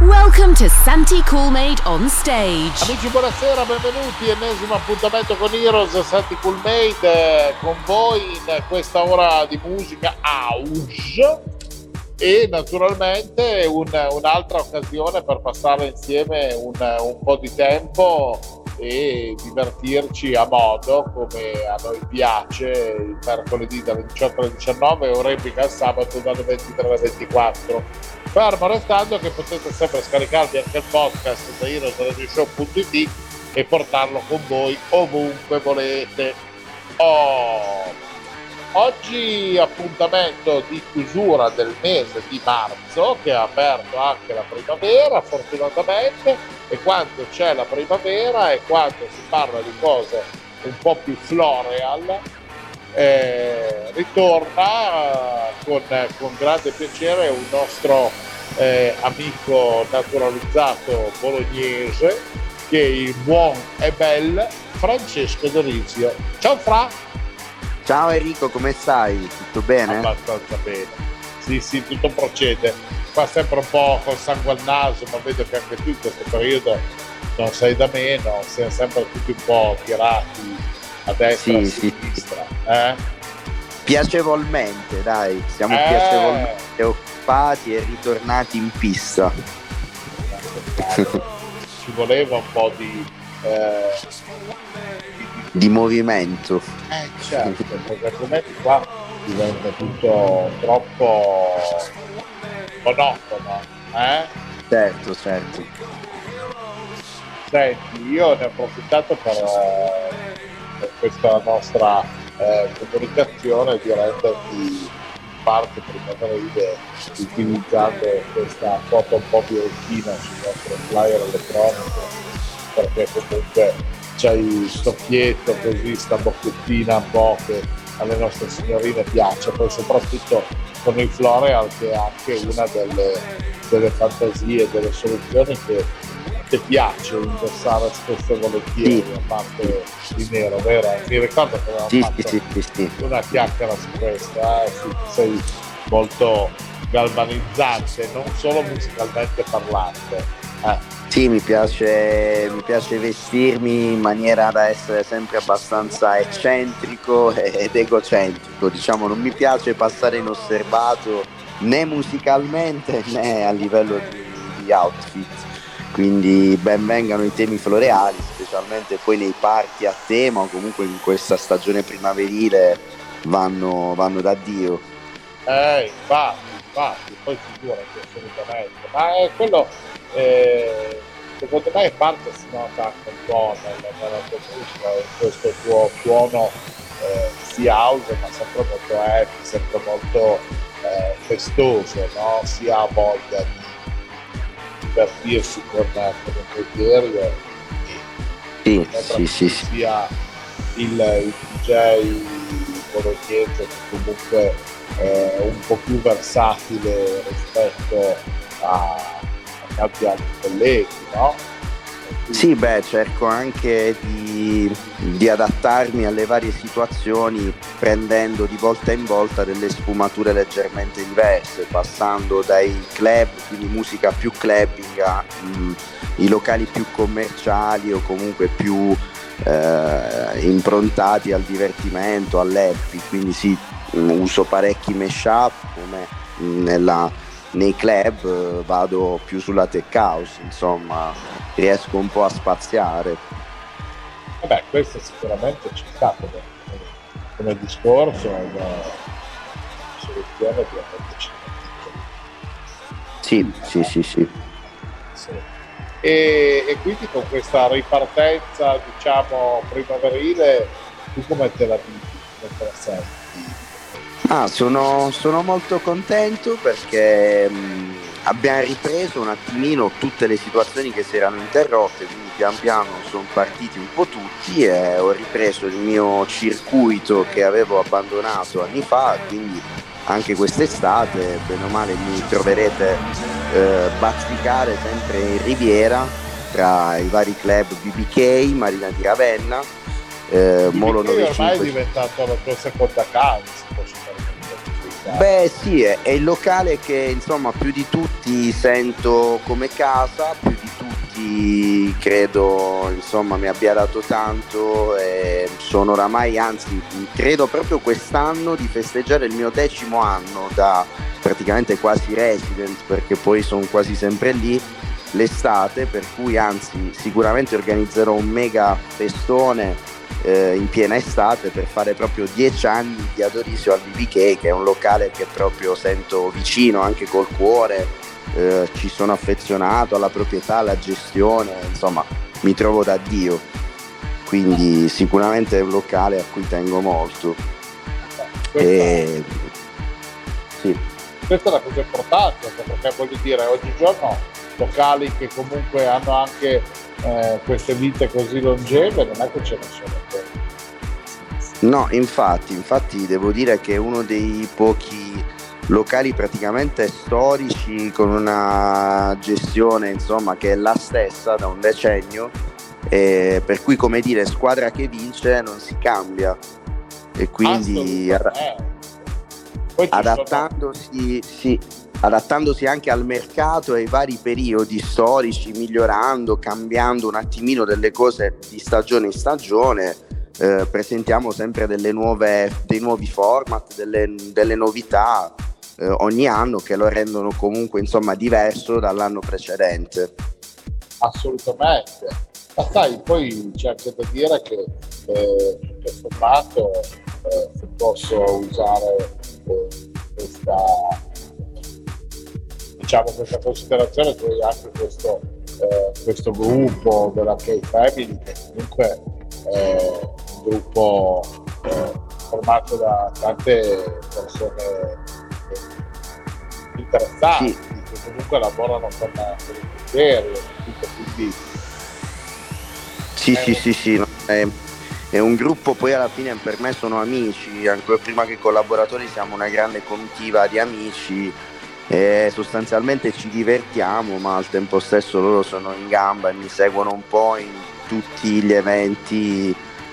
Welcome to Santi Coolmade on stage. Amici, buonasera, benvenuti. Ennesimo appuntamento con Heroes, Santi Coolmade eh, con voi in questa ora di musica house e naturalmente un, un'altra occasione per passare insieme un, un po' di tempo e divertirci a modo come a noi piace il mercoledì dalle 18 alle 19 e un replica il sabato dalle 23 alle 24 fermo restando che potete sempre scaricarvi anche il podcast da heroesradioshow.it e portarlo con voi ovunque volete oh. Oggi appuntamento di chiusura del mese di marzo che ha aperto anche la primavera fortunatamente e quando c'è la primavera e quando si parla di cose un po' più floreal eh, ritorna con, con, grande piacere un nostro eh, amico naturalizzato bolognese che è il buon e bel Francesco Dorizio. Ciao Fra! Ciao Enrico, come stai? Tutto bene? Abbastanza bene. Sì, sì, tutto procede. Qua sempre un po' col sangue al naso, ma vedo che anche tu in questo periodo non sei da meno, siamo sempre tutti un po' tirati a destra e sì, a sinistra. Sì. Eh? Piacevolmente, dai, siamo eh... piacevolmente occupati e ritornati in pista. Ci voleva un po' di... Eh di movimento. Eh certo, perché qua diventa tutto troppo monotono, eh? Certo, certo. Senti, io ne ho approfittato per, per questa nostra eh, comunicazione di renderti parte prima primaverile utilizzando questa foto un po' bianchina sul nostro flyer elettronico perché comunque c'hai stocchietto così, sta bocchettina un po' che alle nostre signorine piace, poi soprattutto con il Floreal che è anche una delle, delle fantasie, delle soluzioni che ti piace indossare spesso e volentieri, sì. a parte di nero, vero? Mi ricordo che avevamo sì, fatto sì, una chiacchiera su questa, eh? sei molto galvanizzante, non solo musicalmente parlando. Eh. Sì, mi piace, mi piace, vestirmi in maniera da essere sempre abbastanza eccentrico ed egocentrico, diciamo, non mi piace passare inosservato né musicalmente né a livello di, di outfit. Quindi ben vengano i temi floreali, specialmente poi nei party a tema o comunque in questa stagione primaverile vanno, vanno da Dio. Eh, infatti, infatti, poi figurati assolutamente. Ma è quello eh, secondo me in parte si nota un po' nella, nella tua musica, in questo tuo suono eh, sia house ma sempre molto happy, sempre molto eh, festoso, no? si ha voglia di divertirsi con, con un criterio sì, sì, sì, sì. sia il, il DJ bolognese che comunque è un po' più versatile rispetto a tanti altri colleghi, no? Sì, beh, cerco anche di, di, adattarmi alle varie situazioni prendendo di volta in volta delle sfumature leggermente diverse, passando dai club, quindi musica più clubbing, ai locali più commerciali o comunque più eh, improntati al divertimento, all'happy, quindi sì, uso parecchi mashup come nella nei club eh, vado più sulla tech house, insomma, riesco un po' a spaziare. Vabbè, questo sicuramente c'è stato come, come discorso, una soluzione di sì, sì, sì, sì. sì. E, e, quindi con questa ripartenza, diciamo, primaverile, tu come te la vivi? Come te la senti? Ah, sono, sono, molto contento perché mh, abbiamo ripreso un attimino tutte le situazioni che si erano interrotte, quindi pian piano sono partiti un po' tutti e ho ripreso il mio circuito che avevo abbandonato anni fa, quindi anche quest'estate, bene o male, mi troverete eh, bazzicare sempre in Riviera tra i vari club BBK, Marina di Ravenna, eh, Molo 95. ormai è diventato la tua seconda casa, Beh sì, è, il locale che insomma più di tutti sento come casa, più di tutti credo insomma mi abbia dato tanto e sono oramai, anzi credo proprio quest'anno di festeggiare il mio decimo anno da praticamente quasi resident perché poi sono quasi sempre lì l'estate per cui anzi sicuramente organizzerò un mega festone eh, in piena estate per fare proprio dieci anni di Adorisio al BBK che è un locale che proprio sento vicino anche col cuore, eh, ci sono affezionato alla proprietà, alla gestione, insomma mi trovo da Dio, quindi sicuramente è un locale a cui tengo molto. E... Sì. Questa è la cosa importante perché voglio dire oggigiorno locali che comunque hanno anche eh, queste vite così longeve non è che ce ne sono No, infatti, infatti devo dire che è uno dei pochi locali praticamente storici con una gestione insomma che è la stessa da un decennio eh, per cui come dire squadra che vince non si cambia. E quindi ar- adattandosi, sì, adattandosi anche al mercato e ai vari periodi storici migliorando cambiando un attimino delle cose di stagione in stagione eh, presentiamo sempre nuove, dei nuovi format, delle, delle novità eh, ogni anno che lo rendono comunque insomma, diverso dall'anno precedente. Assolutamente, ma sai, poi c'è anche da dire che eh, tutto sommato, eh, posso usare eh, questa, diciamo, questa considerazione, poi anche questo, eh, questo gruppo della K-Family che comunque eh, gruppo eh, formato da tante persone interessanti sì. che comunque lavorano con, con il criterio, quindi sì, sì, sì, sì, è, è, un gruppo, poi alla fine per me sono amici, ancora prima che collaboratori siamo una grande comitiva di amici e sostanzialmente ci divertiamo, ma al tempo stesso loro sono in gamba e mi seguono un po' in tutti gli eventi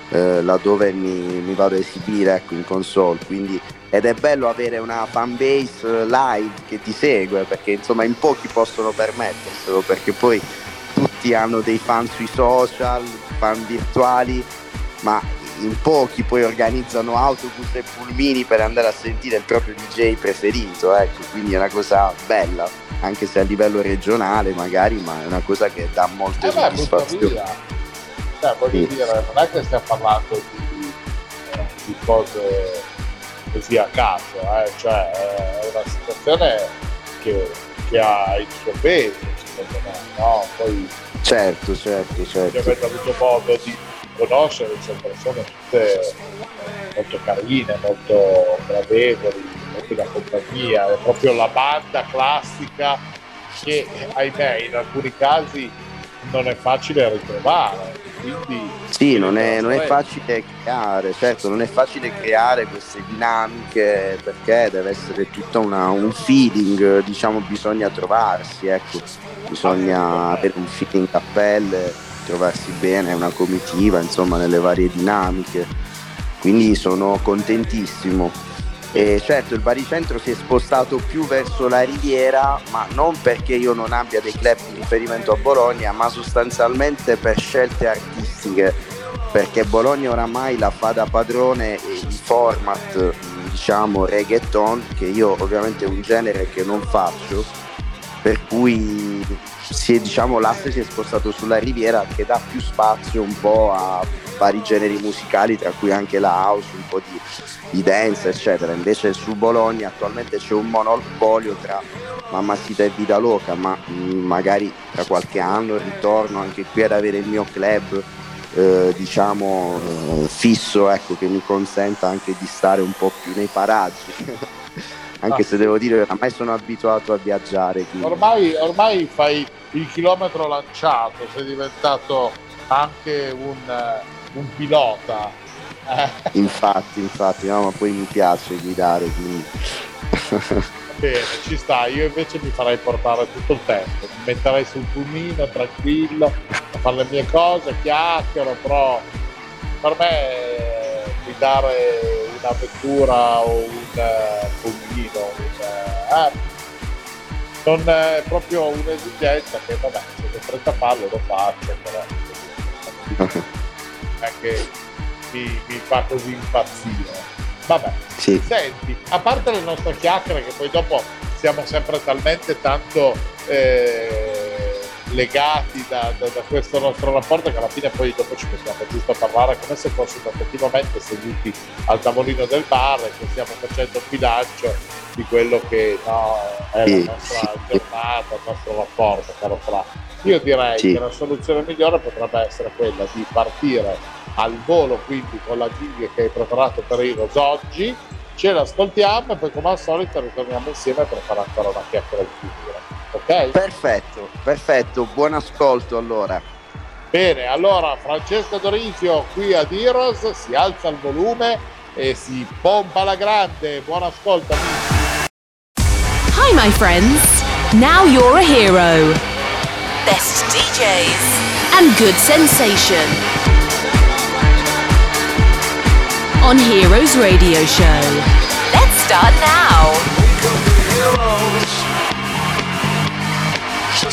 eh, laddove mi, mi, vado a esibire ecco, in console. Quindi, ed è bello avere una fan base live che ti segue perché insomma in pochi possono permetterselo perché poi tutti hanno dei fan sui social, fan virtuali, ma in pochi poi organizzano autobus e pulmini per andare a sentire il proprio DJ preferito, ecco, quindi è una cosa bella, anche se a livello regionale magari, ma è una cosa che dà molte eh soddisfazioni. Cioè, voglio sì. dire, non è che stiamo parlando di, di cose così a caso, eh? cioè è una situazione che, che ha il suo peso, secondo me, no? Poi certo, certo, certo. Avete avuto modo di conoscere, sono persone tutte molto carine, molto gradevoli, molto da compagnia, è proprio la banda classica che ahimè in alcuni casi non è facile ritrovare. Quindi, sì, non è, non è, facile creare, certo, non è facile creare queste dinamiche perché deve essere tutto una, un feeling, diciamo, bisogna trovarsi, ecco, bisogna avere un feeling a pelle, trovarsi bene, una comitiva, insomma, nelle varie dinamiche. Quindi sono contentissimo e certo il baricentro si è spostato più verso la riviera, ma non perché io non abbia dei club di riferimento a Bologna, ma sostanzialmente per scelte artistiche, perché Bologna oramai la fa da padrone e i format, diciamo reggaeton, che io ovviamente è un genere che non faccio, per cui si è, diciamo, l'asse si è spostato sulla riviera che dà più spazio un po' a vari generi musicali, tra cui anche la house, un po' di di dance eccetera. Invece su Bologna attualmente c'è un monopolio tra Mamma Sita e Vida Loca ma mm, magari tra qualche anno ritorno anche qui ad avere il mio club eh, diciamo eh, fisso ecco che mi consenta anche di stare un po' più nei paraggi anche ah, se devo dire che ormai sono abituato a viaggiare. Ormai, ormai, fai il chilometro lanciato, sei diventato anche un, un pilota. Eh. Infatti, infatti, no, ma poi mi piace guidare, quindi... Bene, ci sta, io invece mi farei portare tutto il tempo, mi metterei sul pulmino tranquillo a fare le mie cose, chiacchiero, però per me guidare una vettura o un uh, pulmino un, uh, non è proprio un'esigenza che vabbè se ho fretta a farlo lo faccio però non è che mi, mi fa così impazzire vabbè sì. senti a parte le nostre chiacchiere che poi dopo siamo sempre talmente tanto eh, legati da, da, da, questo nostro rapporto che alla fine poi dopo ci mettiamo giusto parlare come se fossimo effettivamente seduti al tavolino del bar e che stiamo facendo un bilancio di quello che no, è la nostra giornata, il nostro rapporto, caro Fra. Io direi sì. che la soluzione migliore potrebbe essere quella di partire al volo quindi con la gig che hai preparato per Heroes oggi, ce l'ascoltiamo e poi come al solito ritorniamo insieme per fare ancora una chiacchiera di chiusura. Ok? Perfetto, perfetto, buon ascolto allora. Bene, allora Francesco Dorizio qui ad Heroes si alza il volume e si pompa la grande. Buon ascolto amici. Hi my friends, now you're a hero. Best DJs and good sensation. On Heroes Radio Show. Let's start now.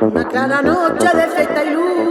Una cara noche de fiesta y luna.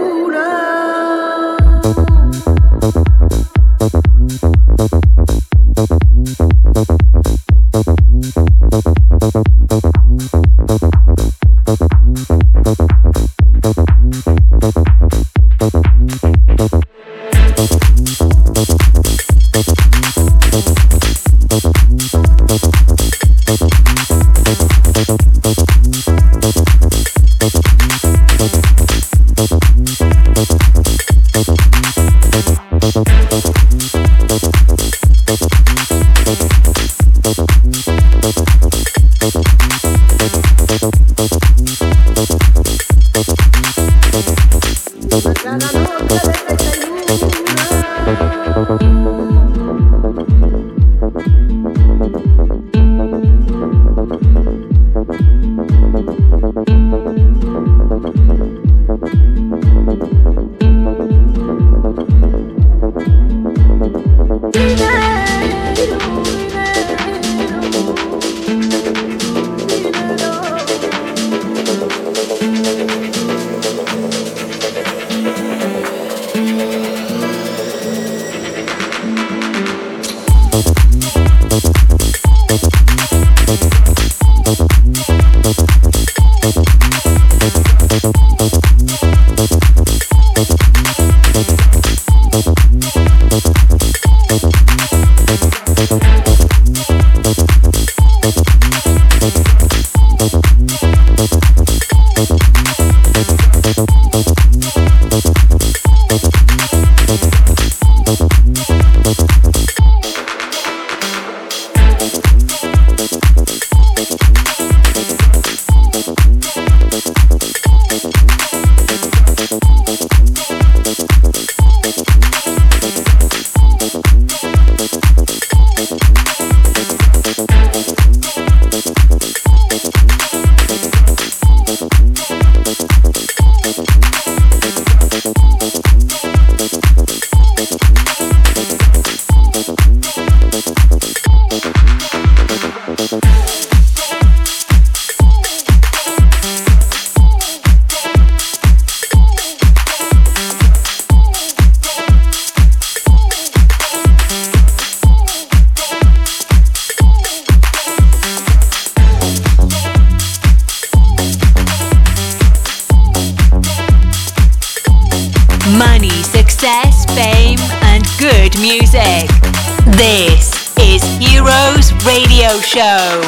This is Heroes Radio Show.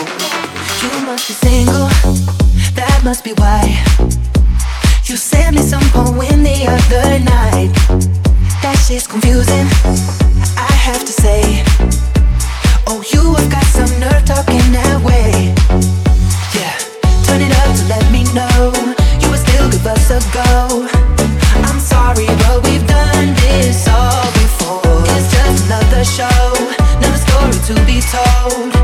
You must be single, that must be why. You sent me some poem the other night. That shit's confusing, I have to say. Oh, you have got some nerve talking that way. Yeah, turn it up to let me know you would still give us a go. I'm sorry, but we've done this all before. Another show, another story to be told.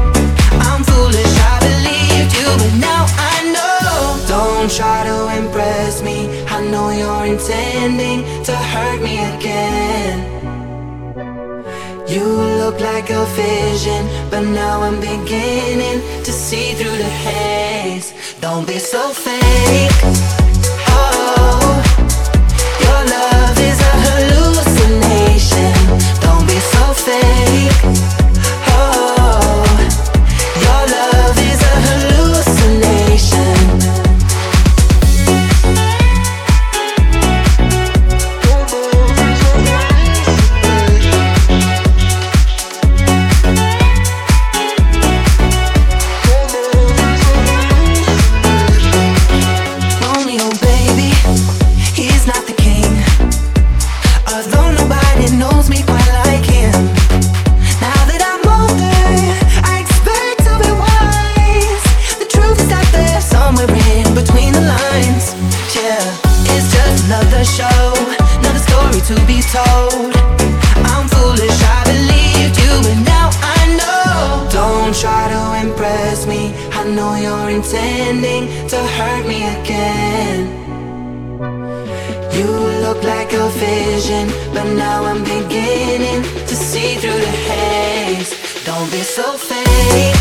I'm foolish, I believed you, but now I know. Don't try to impress me. I know you're intending to hurt me again. You look like a vision, but now I'm beginning to see through the haze. Don't be so fake. Oh, your love is a fake. You look like a vision, but now I'm beginning to see through the haze. Don't be so fake.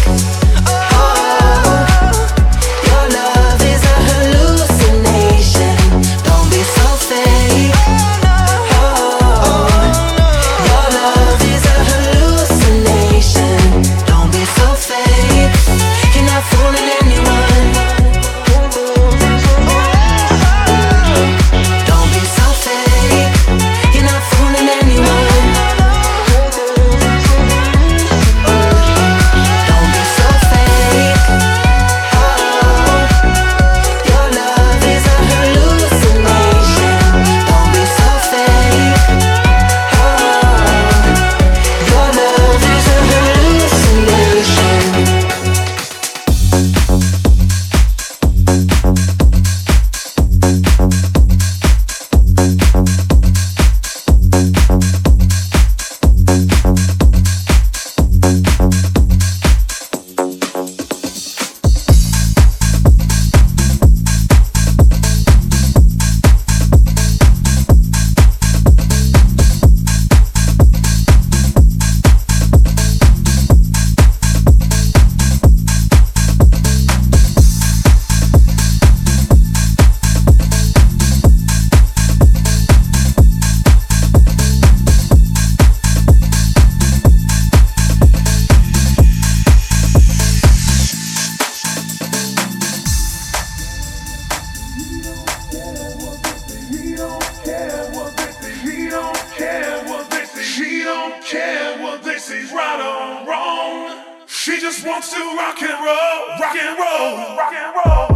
Oh, your love is a hallucination. Don't be so fake. She just wants to rock and roll, rock and roll, rock and roll.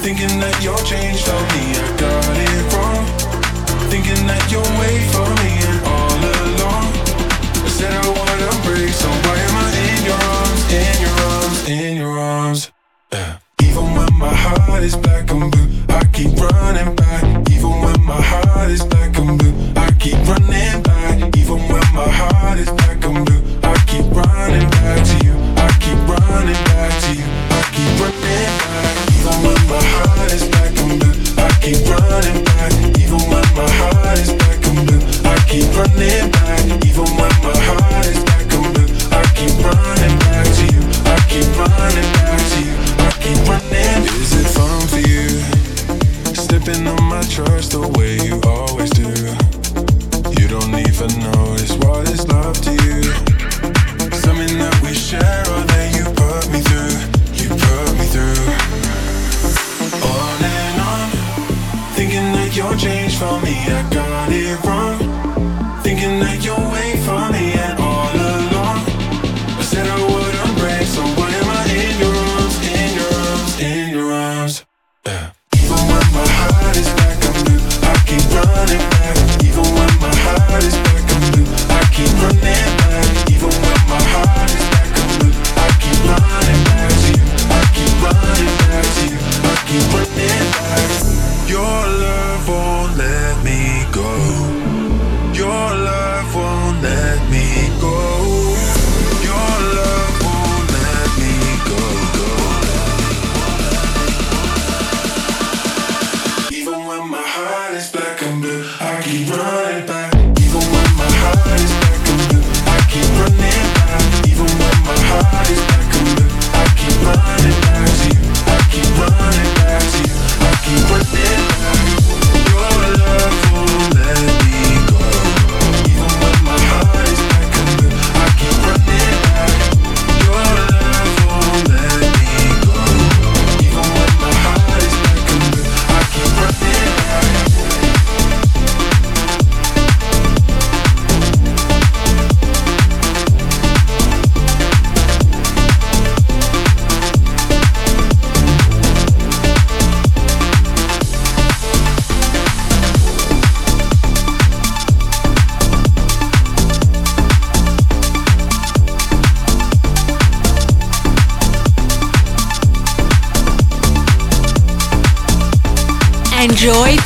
Thinking that you're changed for me, I got it wrong. Thinking that you'll wait for me and all along. I said I wanna break, so why am I in your arms, in your arms, in your arms? Yeah. Even when my heart is black and blue, I keep running back. Even when my heart is black. body's back and blue. I keep running back.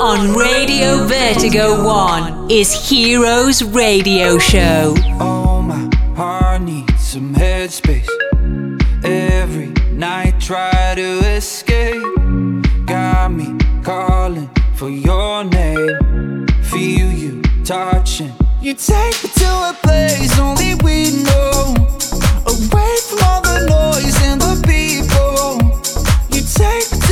on Radio Vertigo 1 is Heroes Radio Show. Oh, my heart needs some headspace. Every night try to escape. Got me calling for your name. Feel you touching. You take me to a place only we know. Away from all the noise and the people. You take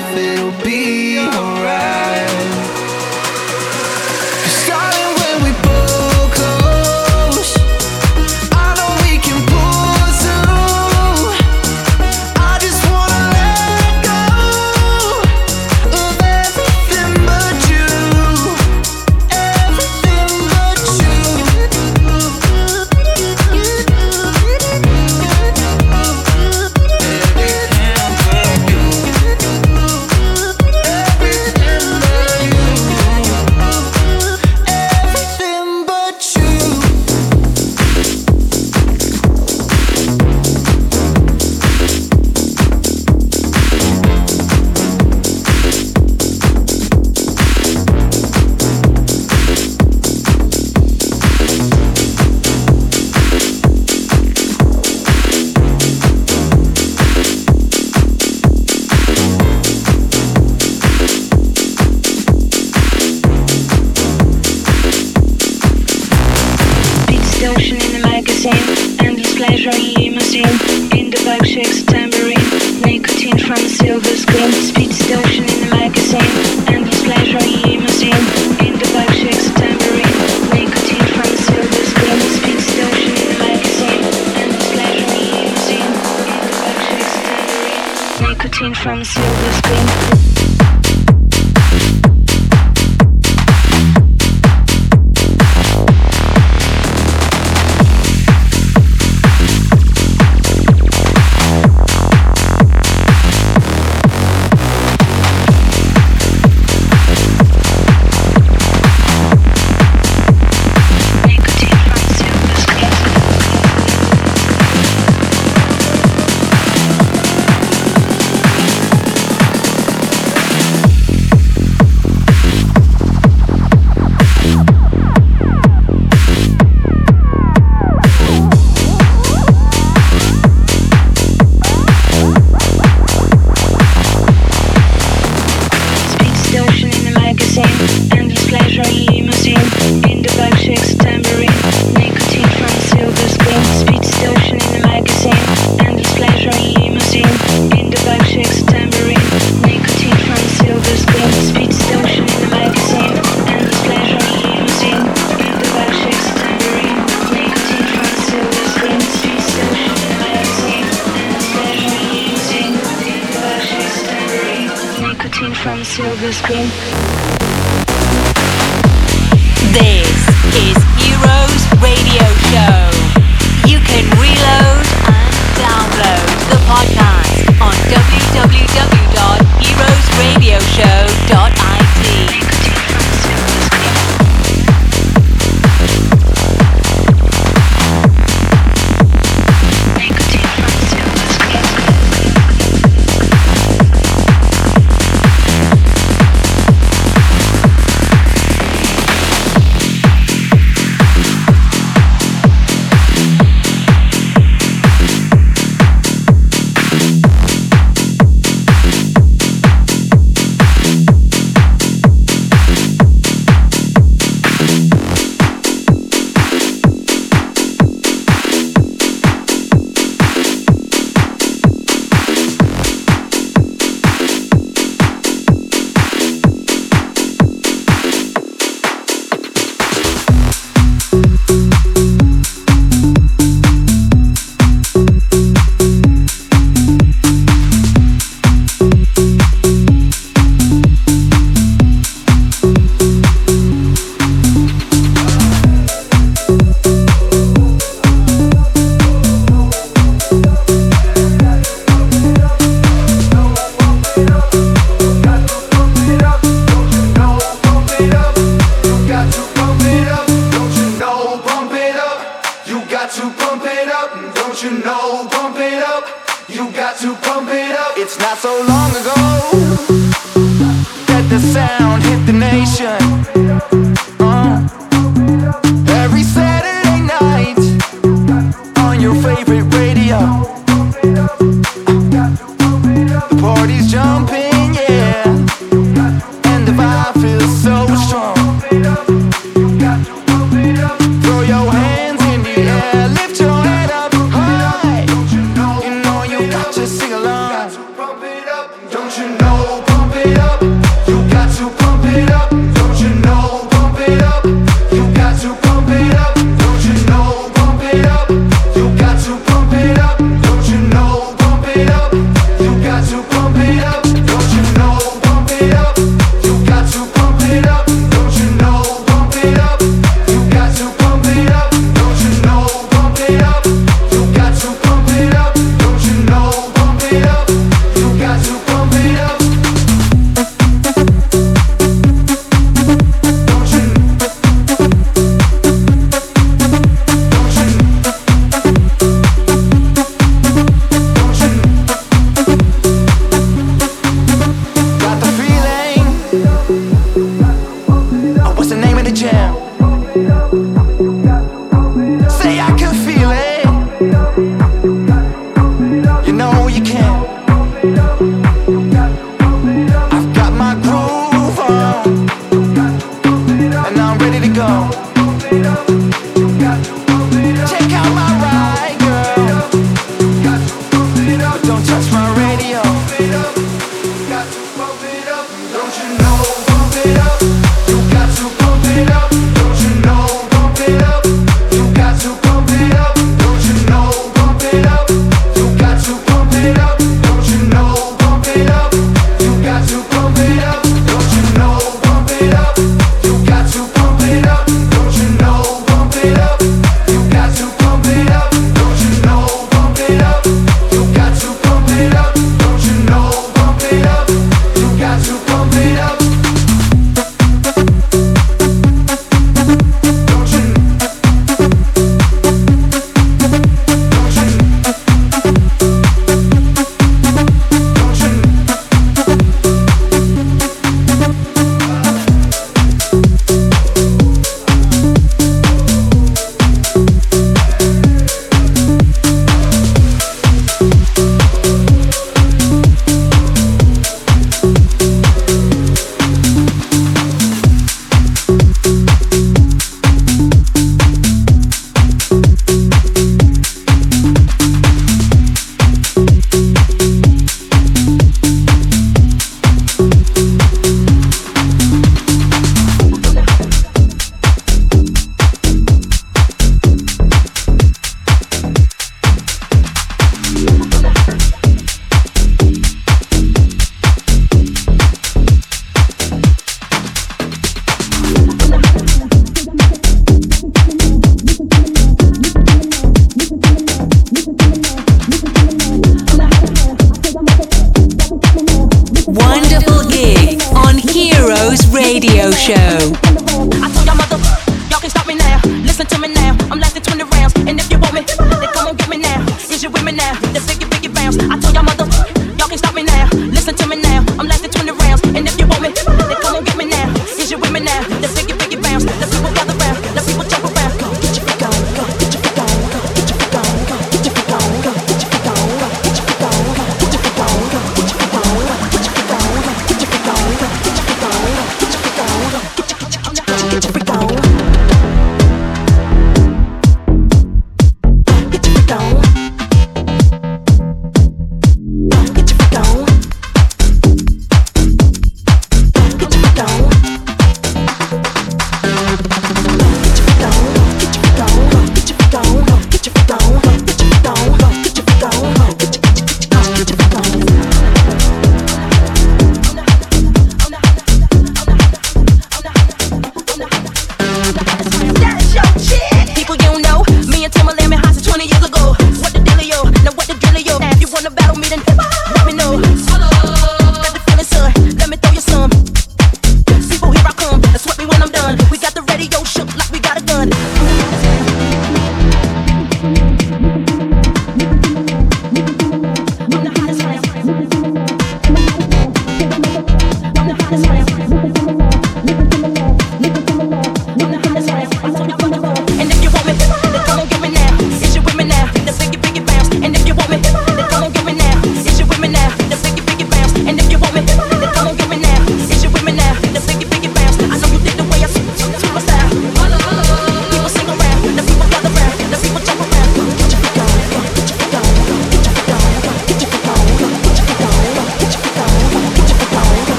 selfish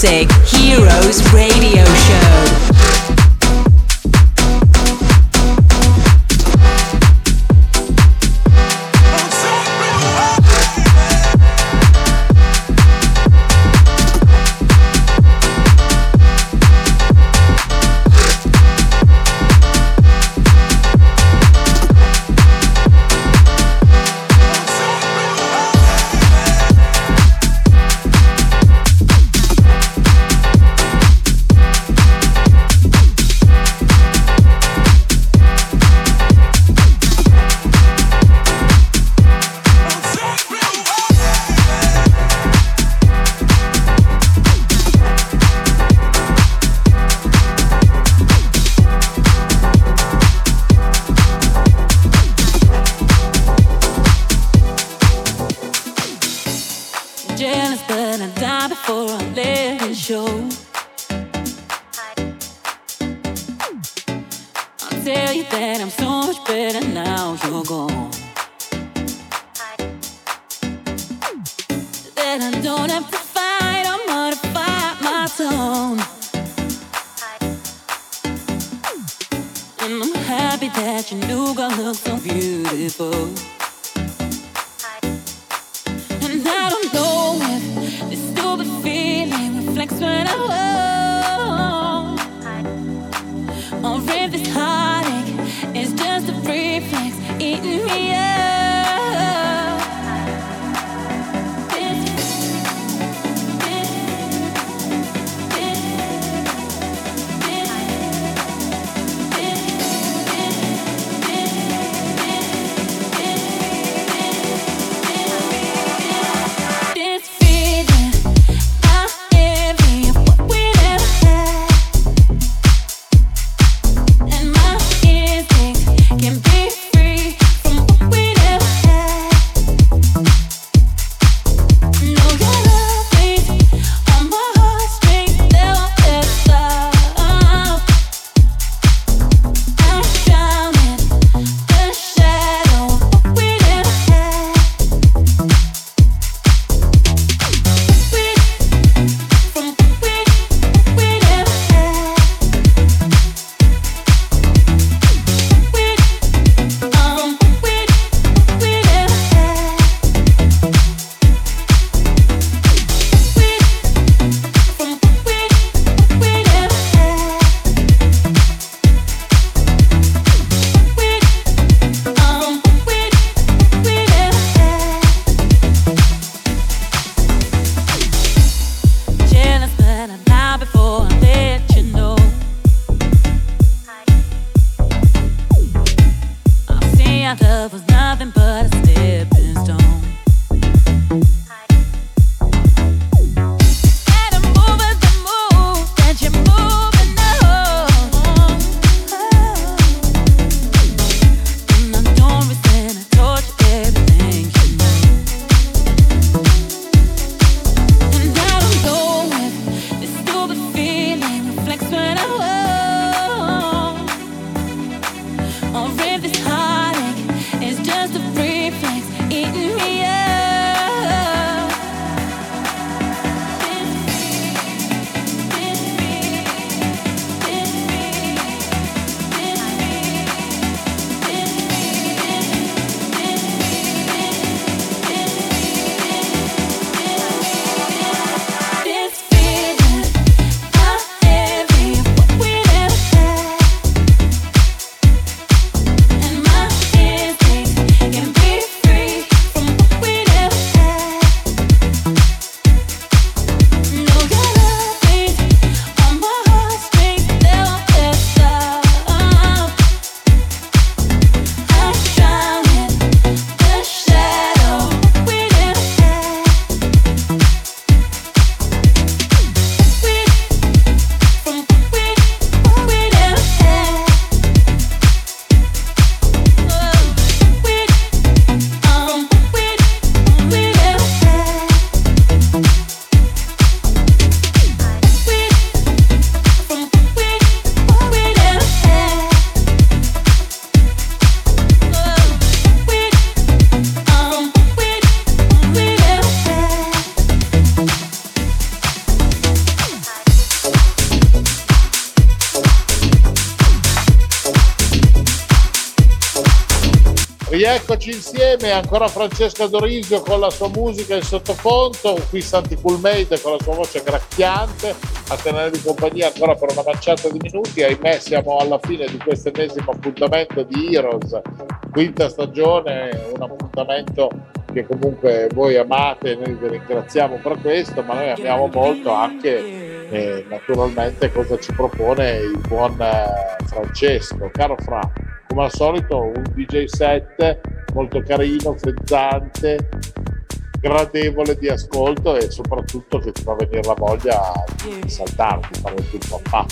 music. minutes, but I die before I let it show. I'll tell you that I'm so much better now you're gone. That I don't have to fight or modify my tone. And I'm happy that your new girl looks so beautiful. Rieccoci insieme, ancora Francesca Dorisio con la sua musica in sottofondo, qui Santi Coolmade con la sua voce gracchiante, a tenervi compagnia ancora per una manciata di minuti, ahimè siamo alla fine di questo ennesimo appuntamento di Heroes, quinta stagione, un appuntamento che comunque voi amate, noi vi ringraziamo per questo, ma noi amiamo molto anche eh, naturalmente cosa ci propone il buon eh, Francesco. Caro Fra, come al solito un DJ set molto carino, frizzante, gradevole di ascolto e soprattutto che ti fa venire la voglia di saltare, di fare il tuo papà.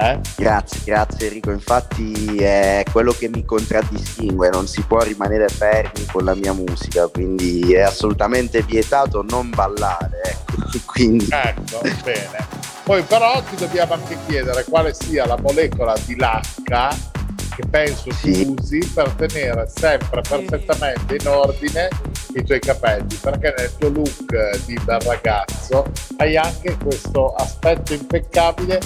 Eh? Grazie, grazie Enrico, infatti è quello che mi contraddistingue, non si può rimanere fermi con la mia musica, quindi è assolutamente vietato non ballare. Ecco. Quindi... ecco, bene. Poi però ti dobbiamo anche chiedere quale sia la molecola di lacca che penso sì. tu usi per tenere sempre perfettamente in ordine i tuoi capelli, perché nel tuo look di bel ragazzo hai anche questo aspetto impeccabile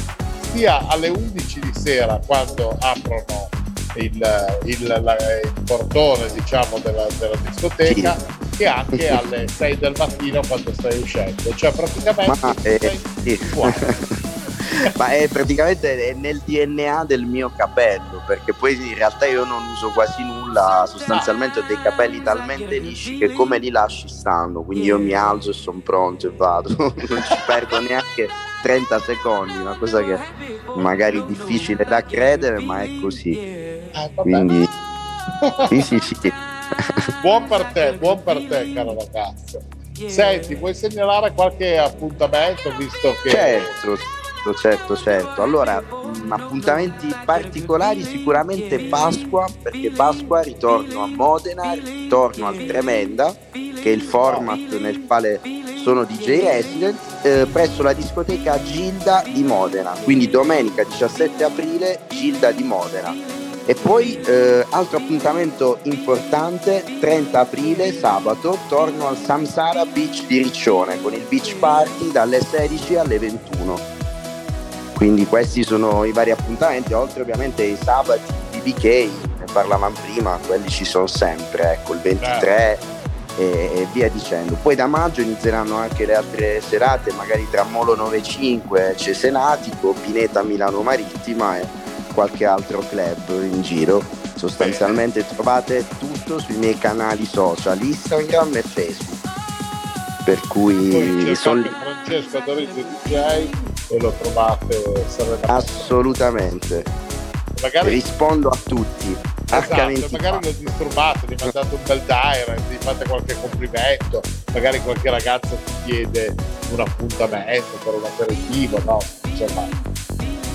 sia alle 11 di sera quando aprono il, il, la, il portone diciamo della, della discoteca sì. che anche alle 6 del mattino quando stai uscendo cioè praticamente Ma, eh, sì. ma è praticamente è nel DNA del mio capello perché poi in realtà io non uso quasi nulla sostanzialmente ho dei capelli talmente lisci che come li lasci stanno quindi io mi alzo e sono pronto e vado. Non ci perdo neanche 30 secondi una cosa che magari è difficile da credere ma è così. Eh, quindi sì sì sì. Buon per te buon per te caro ragazzo. Senti, vuoi segnalare qualche appuntamento visto che certo Certo, certo, certo. Allora, mh, appuntamenti particolari sicuramente Pasqua, perché Pasqua ritorno a Modena, ritorno al Tremenda, che è il format nel quale sono DJ resident, eh, presso la discoteca Gilda di Modena. Quindi domenica 17 aprile, Gilda di Modena. E poi eh, altro appuntamento importante, 30 aprile, sabato, torno al Samsara Beach di Riccione con il beach party dalle 16 alle 21. Quindi questi sono i vari appuntamenti, oltre ovviamente ai sabati di BK, ne parlavamo prima, quelli ci sono sempre, ecco il 23 e, e, via dicendo. Poi da maggio inizieranno anche le altre serate, magari tra Molo 95, Cesenatico, Pineta Milano Marittima e qualche altro club in giro. Sostanzialmente trovate tutto sui miei canali social, Instagram e Facebook. Per cui sono lì. Francesco Dorizio DJ e lo trovate serenamente. Assolutamente. Magari... Rispondo a tutti. Esatto, magari lo disturbate, gli mandate un bel direct, gli fate qualche complimento, magari qualche ragazza ti chiede un appuntamento per un aperitivo, no? Insomma.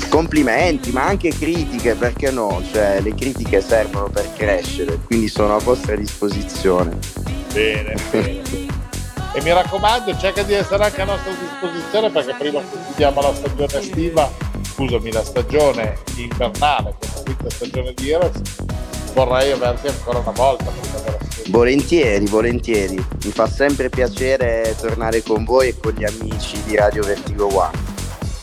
Complimenti, ma anche critiche, perché no? Cioè, le critiche servono per crescere, quindi sono a vostra disposizione. Bene, bene. e mi raccomando cerca di essere anche a nostra disposizione perché prima che chiudiamo la stagione estiva scusami la stagione invernale questa quinta stagione di Heroes. Vorrei averti ancora una volta volentieri volentieri. Mi fa sempre piacere tornare con voi e con gli amici di Radio Vertigo One.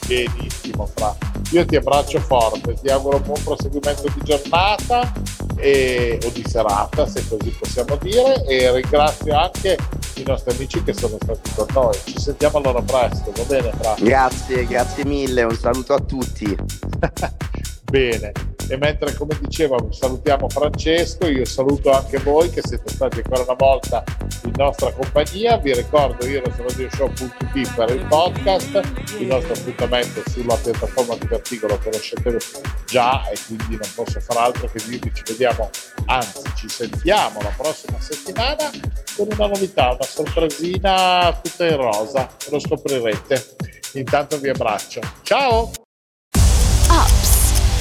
Benissimo Fra. Io ti abbraccio forte ti auguro un buon proseguimento di giornata e, o di serata se così possiamo dire e ringrazio anche i nostri amici che sono stati con noi. Ci sentiamo allora presto, va bene? Fra? Grazie, grazie mille, un saluto a tutti. bene, e mentre come dicevo salutiamo Francesco, io saluto anche voi che siete stati ancora una volta in nostra compagnia, vi ricordo io radioshow.it per il podcast, il nostro appuntamento sulla piattaforma di Vertigo lo conoscete già e quindi non posso fare altro che dirvi ci vediamo, anzi ci sentiamo la prossima settimana con una novità, una sorpresina tutta in rosa, lo scoprirete. Intanto vi abbraccio. Ciao! Ups,